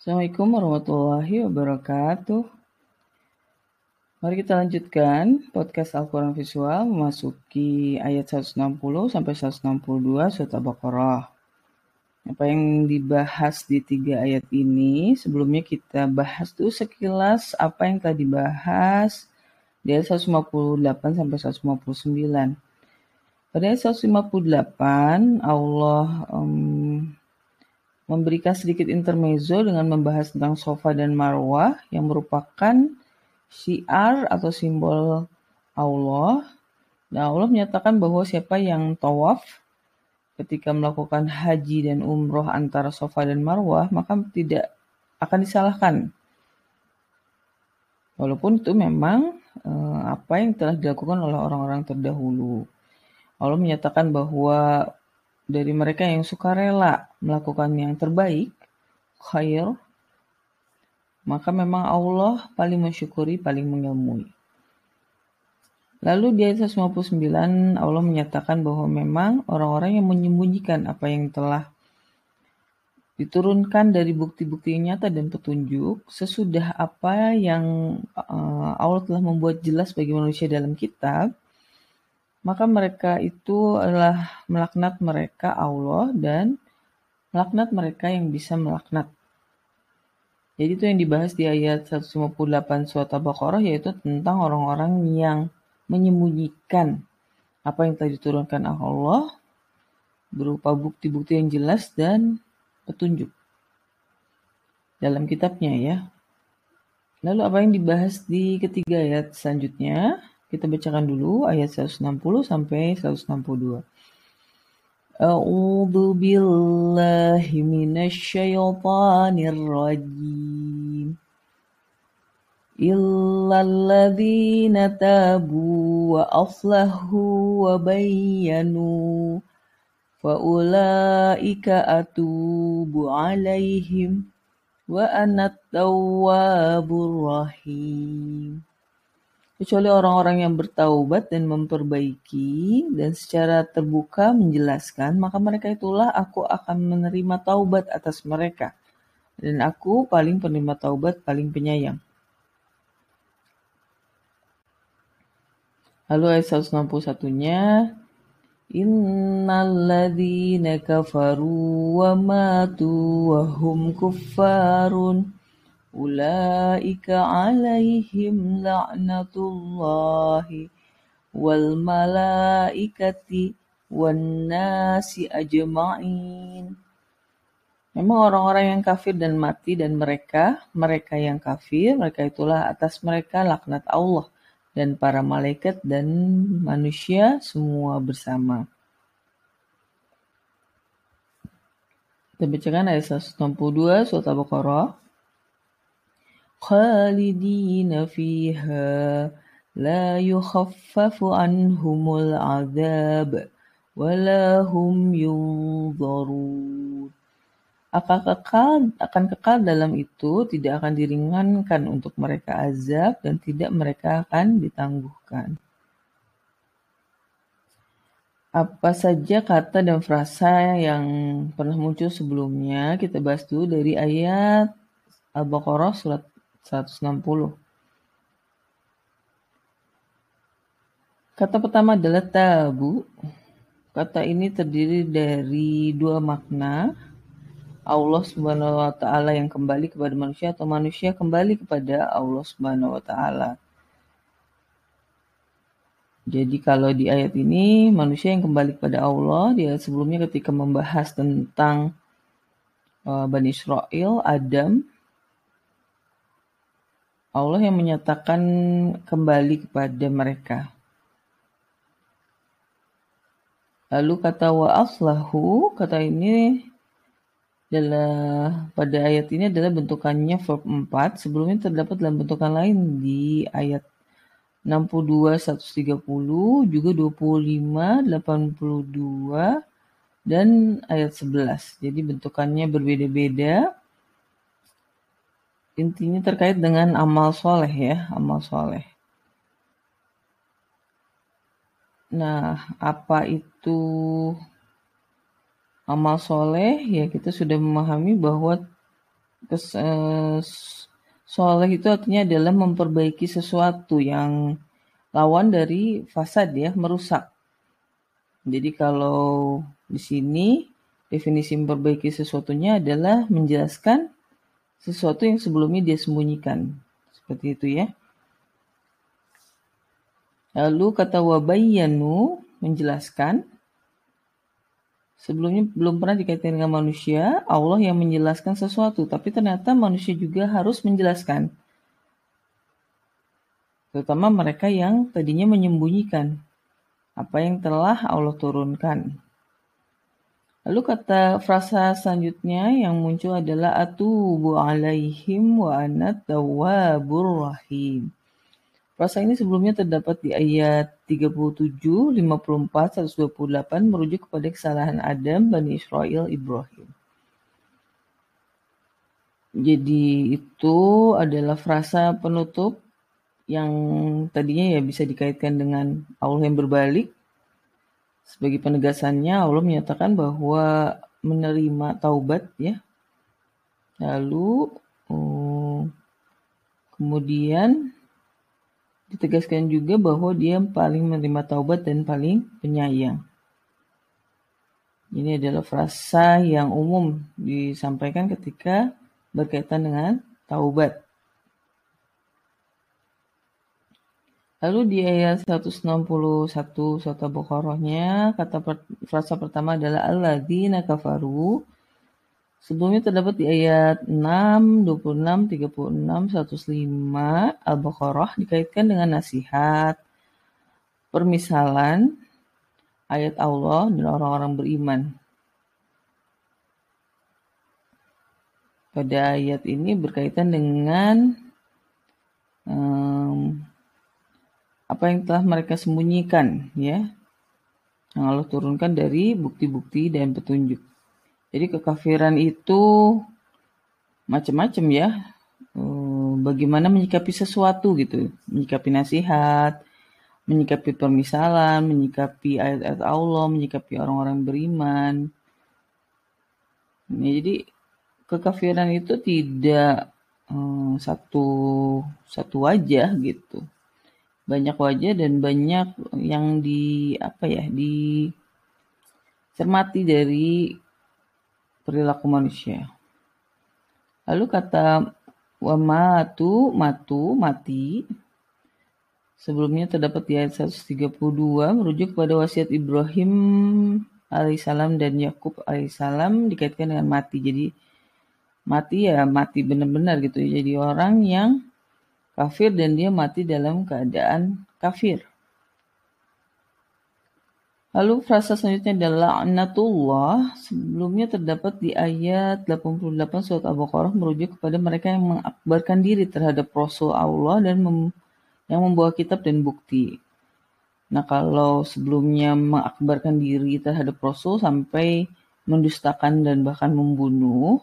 Assalamualaikum warahmatullahi wabarakatuh. Mari kita lanjutkan podcast Al-Quran Visual memasuki ayat 160 sampai 162 surat Al-Baqarah. Apa yang dibahas di tiga ayat ini, sebelumnya kita bahas tuh sekilas apa yang telah dibahas di ayat 158 sampai 159. Pada ayat 158, Allah um, memberikan sedikit intermezzo dengan membahas tentang sofa dan marwah yang merupakan syiar atau simbol Allah. Nah, Allah menyatakan bahwa siapa yang tawaf ketika melakukan haji dan umroh antara sofa dan marwah, maka tidak akan disalahkan. Walaupun itu memang eh, apa yang telah dilakukan oleh orang-orang terdahulu. Allah menyatakan bahwa dari mereka yang suka rela melakukan yang terbaik, khair, maka memang Allah paling mensyukuri, paling mengilmui. Lalu di ayat 159 Allah menyatakan bahwa memang orang-orang yang menyembunyikan apa yang telah diturunkan dari bukti-bukti nyata dan petunjuk sesudah apa yang uh, Allah telah membuat jelas bagi manusia dalam kitab maka mereka itu adalah melaknat mereka Allah dan melaknat mereka yang bisa melaknat. Jadi itu yang dibahas di ayat 158 surat Al-Baqarah yaitu tentang orang-orang yang menyembunyikan apa yang telah diturunkan Allah berupa bukti-bukti yang jelas dan petunjuk dalam kitabnya ya. Lalu apa yang dibahas di ketiga ayat selanjutnya? Kita bacakan dulu ayat 160 sampai 162. A'udzu billahi minasyaitonir rajim. Wa aslahu wa bayyanu faulaika atubu alaihim wa anat tawwabur rahim kecuali orang-orang yang bertaubat dan memperbaiki dan secara terbuka menjelaskan, maka mereka itulah aku akan menerima taubat atas mereka. Dan aku paling penerima taubat, paling penyayang. Lalu ayat 161-nya, Innalladzina kafaru wa matu wa hum kuffarun Alaihim la'natullahi wal malaikati wan nasi ajma'in. Memang orang-orang yang kafir dan mati dan mereka, mereka yang kafir, mereka itulah atas mereka laknat Allah dan para malaikat dan manusia semua bersama. Kita bacakan ayat 162 surat Al-Baqarah. خالدين فيها لا يخفف عنهم العذاب ولا هم ينظرون akan kekal akan kekal dalam itu tidak akan diringankan untuk mereka azab dan tidak mereka akan ditangguhkan. Apa saja kata dan frasa yang pernah muncul sebelumnya kita bahas dulu dari ayat Al-Baqarah surat 160. Kata pertama adalah tabu. Kata ini terdiri dari dua makna. Allah Subhanahu wa taala yang kembali kepada manusia atau manusia kembali kepada Allah Subhanahu wa taala. Jadi kalau di ayat ini manusia yang kembali kepada Allah, di ayat sebelumnya ketika membahas tentang uh, Bani Israel, Adam Allah yang menyatakan kembali kepada mereka. Lalu kata wa aslahu, kata ini adalah pada ayat ini adalah bentukannya verb 4. Sebelumnya terdapat dalam bentukan lain di ayat 62 130 juga 25 82 dan ayat 11. Jadi bentukannya berbeda-beda intinya terkait dengan amal soleh ya, amal soleh. Nah, apa itu amal soleh? Ya kita sudah memahami bahwa Kes, uh, soleh itu artinya adalah memperbaiki sesuatu yang lawan dari fasad ya, merusak. Jadi kalau di sini definisi memperbaiki sesuatunya adalah menjelaskan sesuatu yang sebelumnya dia sembunyikan. Seperti itu ya. Lalu kata wabayyanu menjelaskan sebelumnya belum pernah dikaitkan dengan manusia, Allah yang menjelaskan sesuatu, tapi ternyata manusia juga harus menjelaskan. Terutama mereka yang tadinya menyembunyikan apa yang telah Allah turunkan. Lalu kata frasa selanjutnya yang muncul adalah atubu alaihim wa anat rahim. Frasa ini sebelumnya terdapat di ayat 37, 54, 128 merujuk kepada kesalahan Adam, Bani Israel, Ibrahim. Jadi itu adalah frasa penutup yang tadinya ya bisa dikaitkan dengan Allah yang berbalik. Sebagai penegasannya Allah menyatakan bahwa menerima taubat ya. Lalu oh, kemudian Ditegaskan juga bahwa dia paling menerima taubat dan paling penyayang. Ini adalah frasa yang umum disampaikan ketika berkaitan dengan taubat. Lalu di ayat 161 surat Al-Baqarahnya kata per, frasa pertama adalah alladzina kafaru Sebelumnya terdapat di ayat 6, 26, 36, 105 Al-Baqarah dikaitkan dengan nasihat, permisalan, ayat Allah dan orang-orang beriman. Pada ayat ini berkaitan dengan um, apa yang telah mereka sembunyikan, ya, yang Allah turunkan dari bukti-bukti dan petunjuk. Jadi kekafiran itu macam-macam ya. Eh, bagaimana menyikapi sesuatu gitu, menyikapi nasihat, menyikapi permisalan, menyikapi ayat-ayat Allah, menyikapi orang-orang beriman. Nah, jadi kekafiran itu tidak um, satu satu wajah gitu. Banyak wajah dan banyak yang di apa ya di cermati dari perilaku manusia. Lalu kata wamatu matu mati sebelumnya terdapat di ayat 132 merujuk kepada wasiat Ibrahim alaihissalam dan Yakub alaihissalam dikaitkan dengan mati. Jadi mati ya mati benar-benar gitu. Jadi orang yang kafir dan dia mati dalam keadaan kafir. Lalu frasa selanjutnya adalah laknatullah. Sebelumnya terdapat di ayat 88 surat Al-Baqarah merujuk kepada mereka yang mengakbarkan diri terhadap Rasul Allah dan mem yang membawa kitab dan bukti. Nah kalau sebelumnya mengakbarkan diri terhadap Rasul sampai mendustakan dan bahkan membunuh,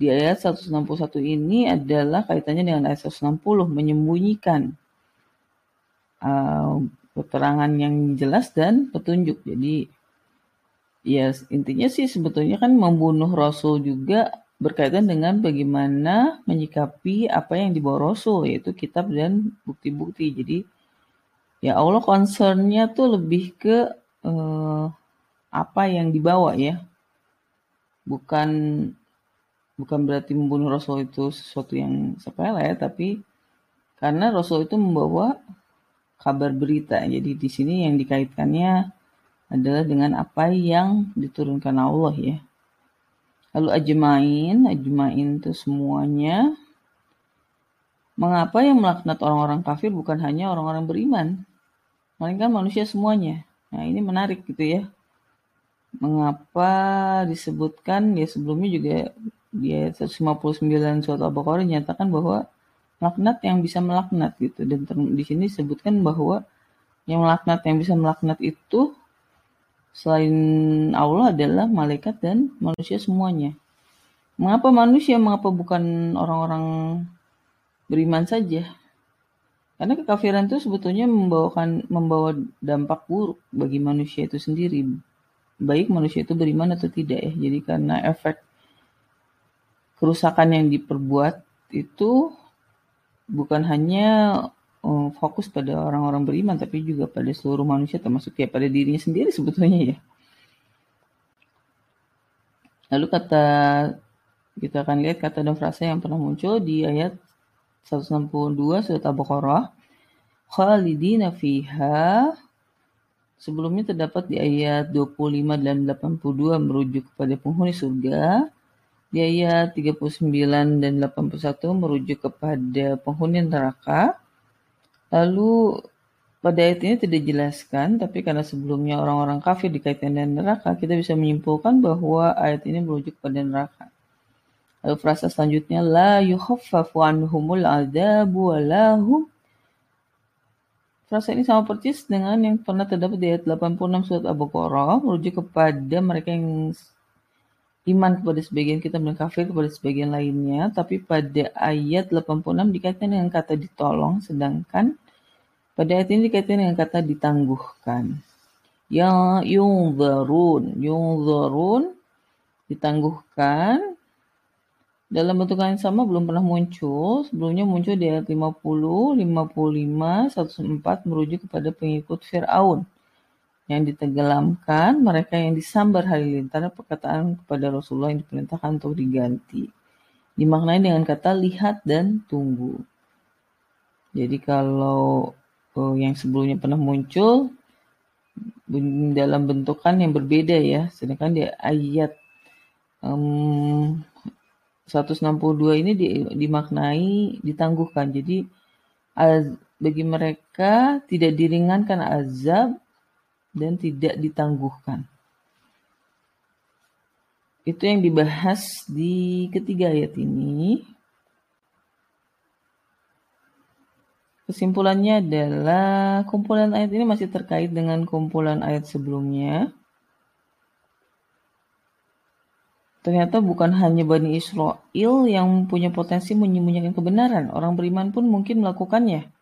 di ayat 161 ini adalah kaitannya dengan ayat 160, menyembunyikan. Uh, keterangan yang jelas dan petunjuk. Jadi ya intinya sih sebetulnya kan membunuh Rasul juga berkaitan dengan bagaimana menyikapi apa yang dibawa Rasul yaitu kitab dan bukti-bukti. Jadi ya Allah concernnya tuh lebih ke uh, apa yang dibawa ya, bukan bukan berarti membunuh Rasul itu sesuatu yang sepele, tapi karena Rasul itu membawa kabar berita. Jadi di sini yang dikaitkannya adalah dengan apa yang diturunkan Allah ya. Lalu ajmain, ajmain itu semuanya. Mengapa yang melaknat orang-orang kafir bukan hanya orang-orang beriman, melainkan manusia semuanya. Nah ini menarik gitu ya. Mengapa disebutkan ya sebelumnya juga di ayat 159 surat Al-Baqarah dinyatakan bahwa laknat yang bisa melaknat gitu dan di sini disebutkan bahwa yang melaknat yang bisa melaknat itu selain Allah adalah malaikat dan manusia semuanya. Mengapa manusia? Mengapa bukan orang-orang beriman saja? Karena kekafiran itu sebetulnya membawakan membawa dampak buruk bagi manusia itu sendiri. Baik manusia itu beriman atau tidak ya. Jadi karena efek kerusakan yang diperbuat itu bukan hanya um, fokus pada orang-orang beriman, tapi juga pada seluruh manusia, termasuk ya pada dirinya sendiri sebetulnya ya. Lalu kata kita akan lihat kata dan frasa yang pernah muncul di ayat 162 surat Al-Baqarah. Khalidina fiha Sebelumnya terdapat di ayat 25 dan 82 merujuk kepada penghuni surga. Di ayat 39 dan 81 merujuk kepada penghuni neraka. Lalu pada ayat ini tidak dijelaskan, tapi karena sebelumnya orang-orang kafir dikaitkan dengan neraka, kita bisa menyimpulkan bahwa ayat ini merujuk pada neraka. Lalu frasa selanjutnya, La yukhaffafu anhumul adabu walahum Frasa ini sama persis dengan yang pernah terdapat di ayat 86 surat Al-Baqarah, merujuk kepada mereka yang iman kepada sebagian kita dan kafir kepada sebagian lainnya, tapi pada ayat 86 dikaitkan dengan kata ditolong, sedangkan pada ayat ini dikaitkan dengan kata ditangguhkan. Ya yungzarun, yungzarun ditangguhkan dalam bentuk yang sama belum pernah muncul. Sebelumnya muncul di ayat 50, 55, 104 merujuk kepada pengikut Fir'aun yang ditenggelamkan, mereka yang disambar halilintar perkataan kepada Rasulullah yang diperintahkan untuk diganti. Dimaknai dengan kata lihat dan tunggu. Jadi kalau oh, yang sebelumnya pernah muncul dalam bentukan yang berbeda ya, sedangkan di ayat um, 162 ini dimaknai ditangguhkan. Jadi bagi mereka tidak diringankan azab dan tidak ditangguhkan. Itu yang dibahas di ketiga ayat ini. Kesimpulannya adalah kumpulan ayat ini masih terkait dengan kumpulan ayat sebelumnya. Ternyata bukan hanya Bani Israel yang punya potensi menyembunyikan kebenaran, orang beriman pun mungkin melakukannya.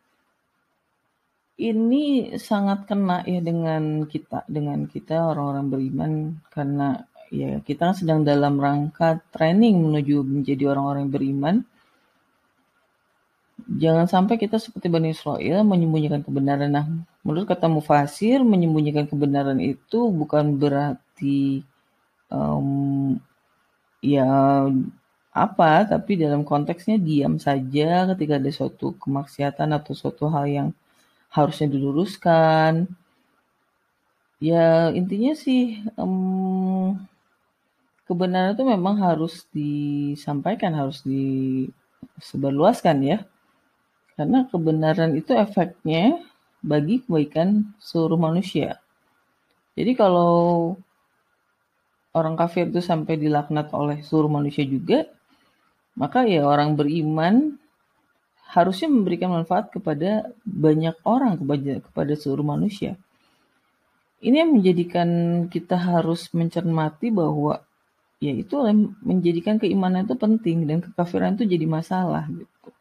Ini sangat kena ya dengan kita, dengan kita orang-orang beriman karena ya kita sedang dalam rangka training menuju menjadi orang-orang beriman. Jangan sampai kita seperti Bani Israel menyembunyikan kebenaran. Nah, menurut kata mufasir, menyembunyikan kebenaran itu bukan berarti um, ya apa, tapi dalam konteksnya diam saja ketika ada suatu kemaksiatan atau suatu hal yang harusnya diluruskan. Ya intinya sih um, kebenaran itu memang harus disampaikan, harus disebarluaskan ya. Karena kebenaran itu efeknya bagi kebaikan seluruh manusia. Jadi kalau orang kafir itu sampai dilaknat oleh seluruh manusia juga, maka ya orang beriman harusnya memberikan manfaat kepada banyak orang, kepada, seluruh manusia. Ini yang menjadikan kita harus mencermati bahwa ya itu menjadikan keimanan itu penting dan kekafiran itu jadi masalah gitu.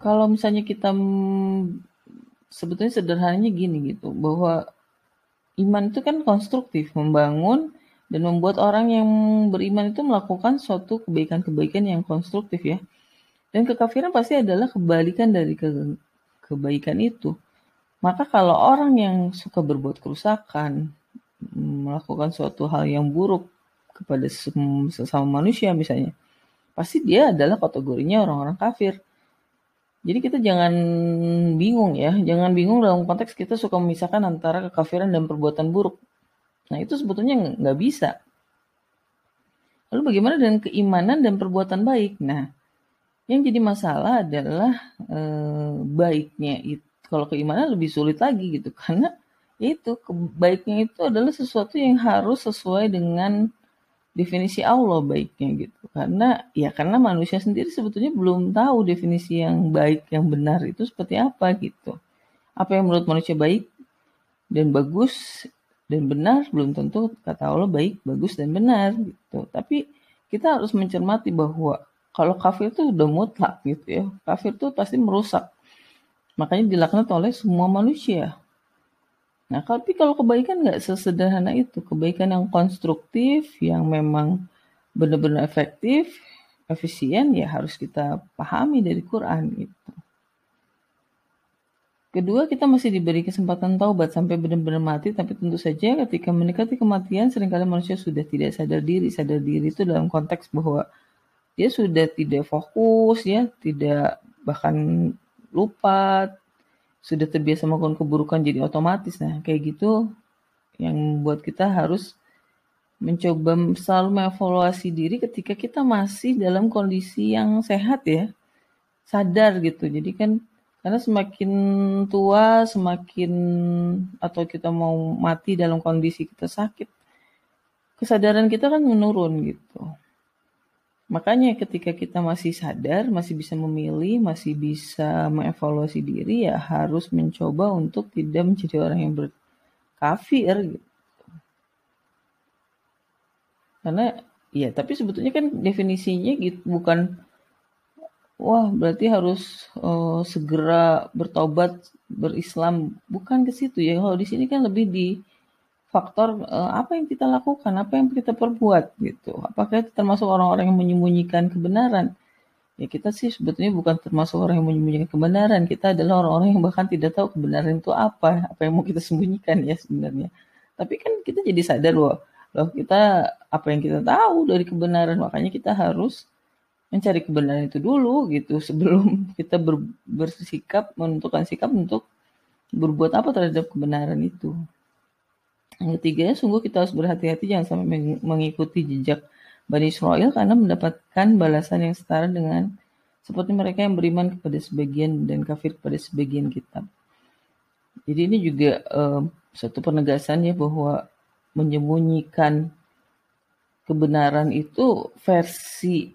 Kalau misalnya kita sebetulnya sederhananya gini gitu bahwa iman itu kan konstruktif, membangun dan membuat orang yang beriman itu melakukan suatu kebaikan-kebaikan yang konstruktif ya. Dan kekafiran pasti adalah kebalikan dari ke kebaikan itu. Maka kalau orang yang suka berbuat kerusakan, melakukan suatu hal yang buruk kepada sesama manusia misalnya, pasti dia adalah kategorinya orang-orang kafir. Jadi kita jangan bingung ya, jangan bingung dalam konteks kita suka memisahkan antara kekafiran dan perbuatan buruk. Nah itu sebetulnya nggak bisa. Lalu bagaimana dengan keimanan dan perbuatan baik? Nah, yang jadi masalah adalah e, baiknya itu. Kalau keimanan lebih sulit lagi gitu, karena itu baiknya itu adalah sesuatu yang harus sesuai dengan definisi Allah baiknya gitu. Karena ya karena manusia sendiri sebetulnya belum tahu definisi yang baik yang benar itu seperti apa gitu. Apa yang menurut manusia baik dan bagus dan benar belum tentu kata Allah baik, bagus dan benar gitu. Tapi kita harus mencermati bahwa kalau kafir itu udah mutlak gitu ya. Kafir itu pasti merusak. Makanya dilaknat oleh semua manusia. Nah, tapi kalau kebaikan nggak sesederhana itu. Kebaikan yang konstruktif, yang memang benar-benar efektif, efisien ya harus kita pahami dari Quran gitu. Kedua, kita masih diberi kesempatan taubat sampai benar-benar mati, tapi tentu saja ketika mendekati kematian, sering kali manusia sudah tidak sadar diri. Sadar diri itu dalam konteks bahwa dia sudah tidak fokus, ya, tidak bahkan lupa, sudah terbiasa melakukan keburukan jadi otomatis. Nah, kayak gitu yang membuat kita harus mencoba selalu mengevaluasi diri ketika kita masih dalam kondisi yang sehat ya, sadar gitu. Jadi kan karena semakin tua, semakin atau kita mau mati dalam kondisi kita sakit, kesadaran kita kan menurun gitu. Makanya ketika kita masih sadar, masih bisa memilih, masih bisa mengevaluasi diri, ya harus mencoba untuk tidak menjadi orang yang berkafir gitu. Karena ya tapi sebetulnya kan definisinya gitu bukan wah berarti harus uh, segera bertobat berislam bukan ke situ ya kalau di sini kan lebih di faktor uh, apa yang kita lakukan apa yang kita perbuat gitu. Apakah itu termasuk orang-orang yang menyembunyikan kebenaran? Ya kita sih sebetulnya bukan termasuk orang yang menyembunyikan kebenaran. Kita adalah orang-orang yang bahkan tidak tahu kebenaran itu apa apa yang mau kita sembunyikan ya sebenarnya. Tapi kan kita jadi sadar loh loh kita apa yang kita tahu dari kebenaran makanya kita harus mencari kebenaran itu dulu gitu sebelum kita ber, bersikap menentukan sikap untuk berbuat apa terhadap kebenaran itu. Yang ketiga, sungguh kita harus berhati-hati jangan sampai mengikuti jejak Bani Israel karena mendapatkan balasan yang setara dengan seperti mereka yang beriman kepada sebagian dan kafir kepada sebagian kitab. Jadi ini juga um, satu penegasan ya bahwa menyembunyikan kebenaran itu versi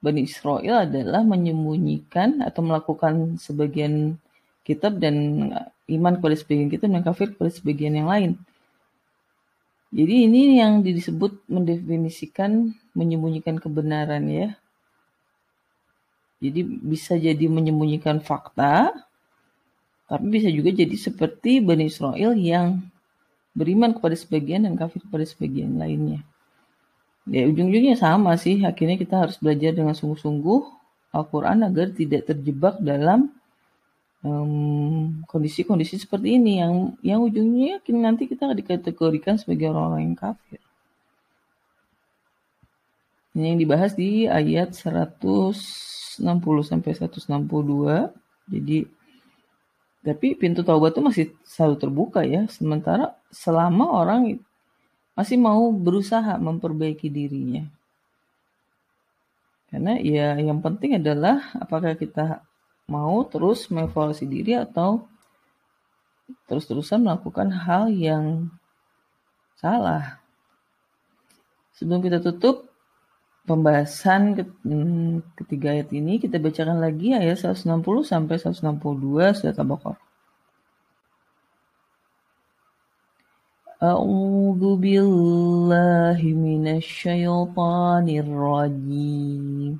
Bani Israel adalah menyembunyikan atau melakukan sebagian kitab dan iman kepada sebagian kitab dan kafir kepada sebagian yang lain. Jadi ini yang disebut mendefinisikan menyembunyikan kebenaran ya. Jadi bisa jadi menyembunyikan fakta, tapi bisa juga jadi seperti Bani Israel yang beriman kepada sebagian dan kafir kepada sebagian lainnya ya ujung-ujungnya sama sih akhirnya kita harus belajar dengan sungguh-sungguh Al-Quran agar tidak terjebak dalam kondisi-kondisi um, seperti ini yang yang ujungnya nanti kita dikategorikan sebagai orang-orang yang kafir. Ini yang dibahas di ayat 160 sampai 162. Jadi tapi pintu taubat itu masih selalu terbuka ya. Sementara selama orang masih mau berusaha memperbaiki dirinya. Karena ya yang penting adalah apakah kita mau terus mengevaluasi diri atau terus-terusan melakukan hal yang salah. Sebelum kita tutup pembahasan hmm, ketiga ayat ini, kita bacakan lagi ayat 160 sampai 162 surat Al-Baqarah. أعوذ بالله من الشيطان الرجيم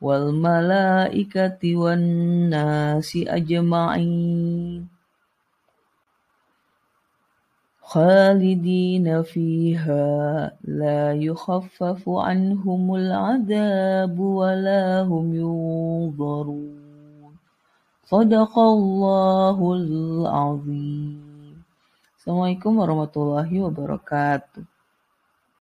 wal malaikati wan nasi ajma'in. Khalidina fiha la yukhaffafu anhumul adabu wa la hum yunzarun. Sadaqallahul azim. Assalamualaikum warahmatullahi wabarakatuh.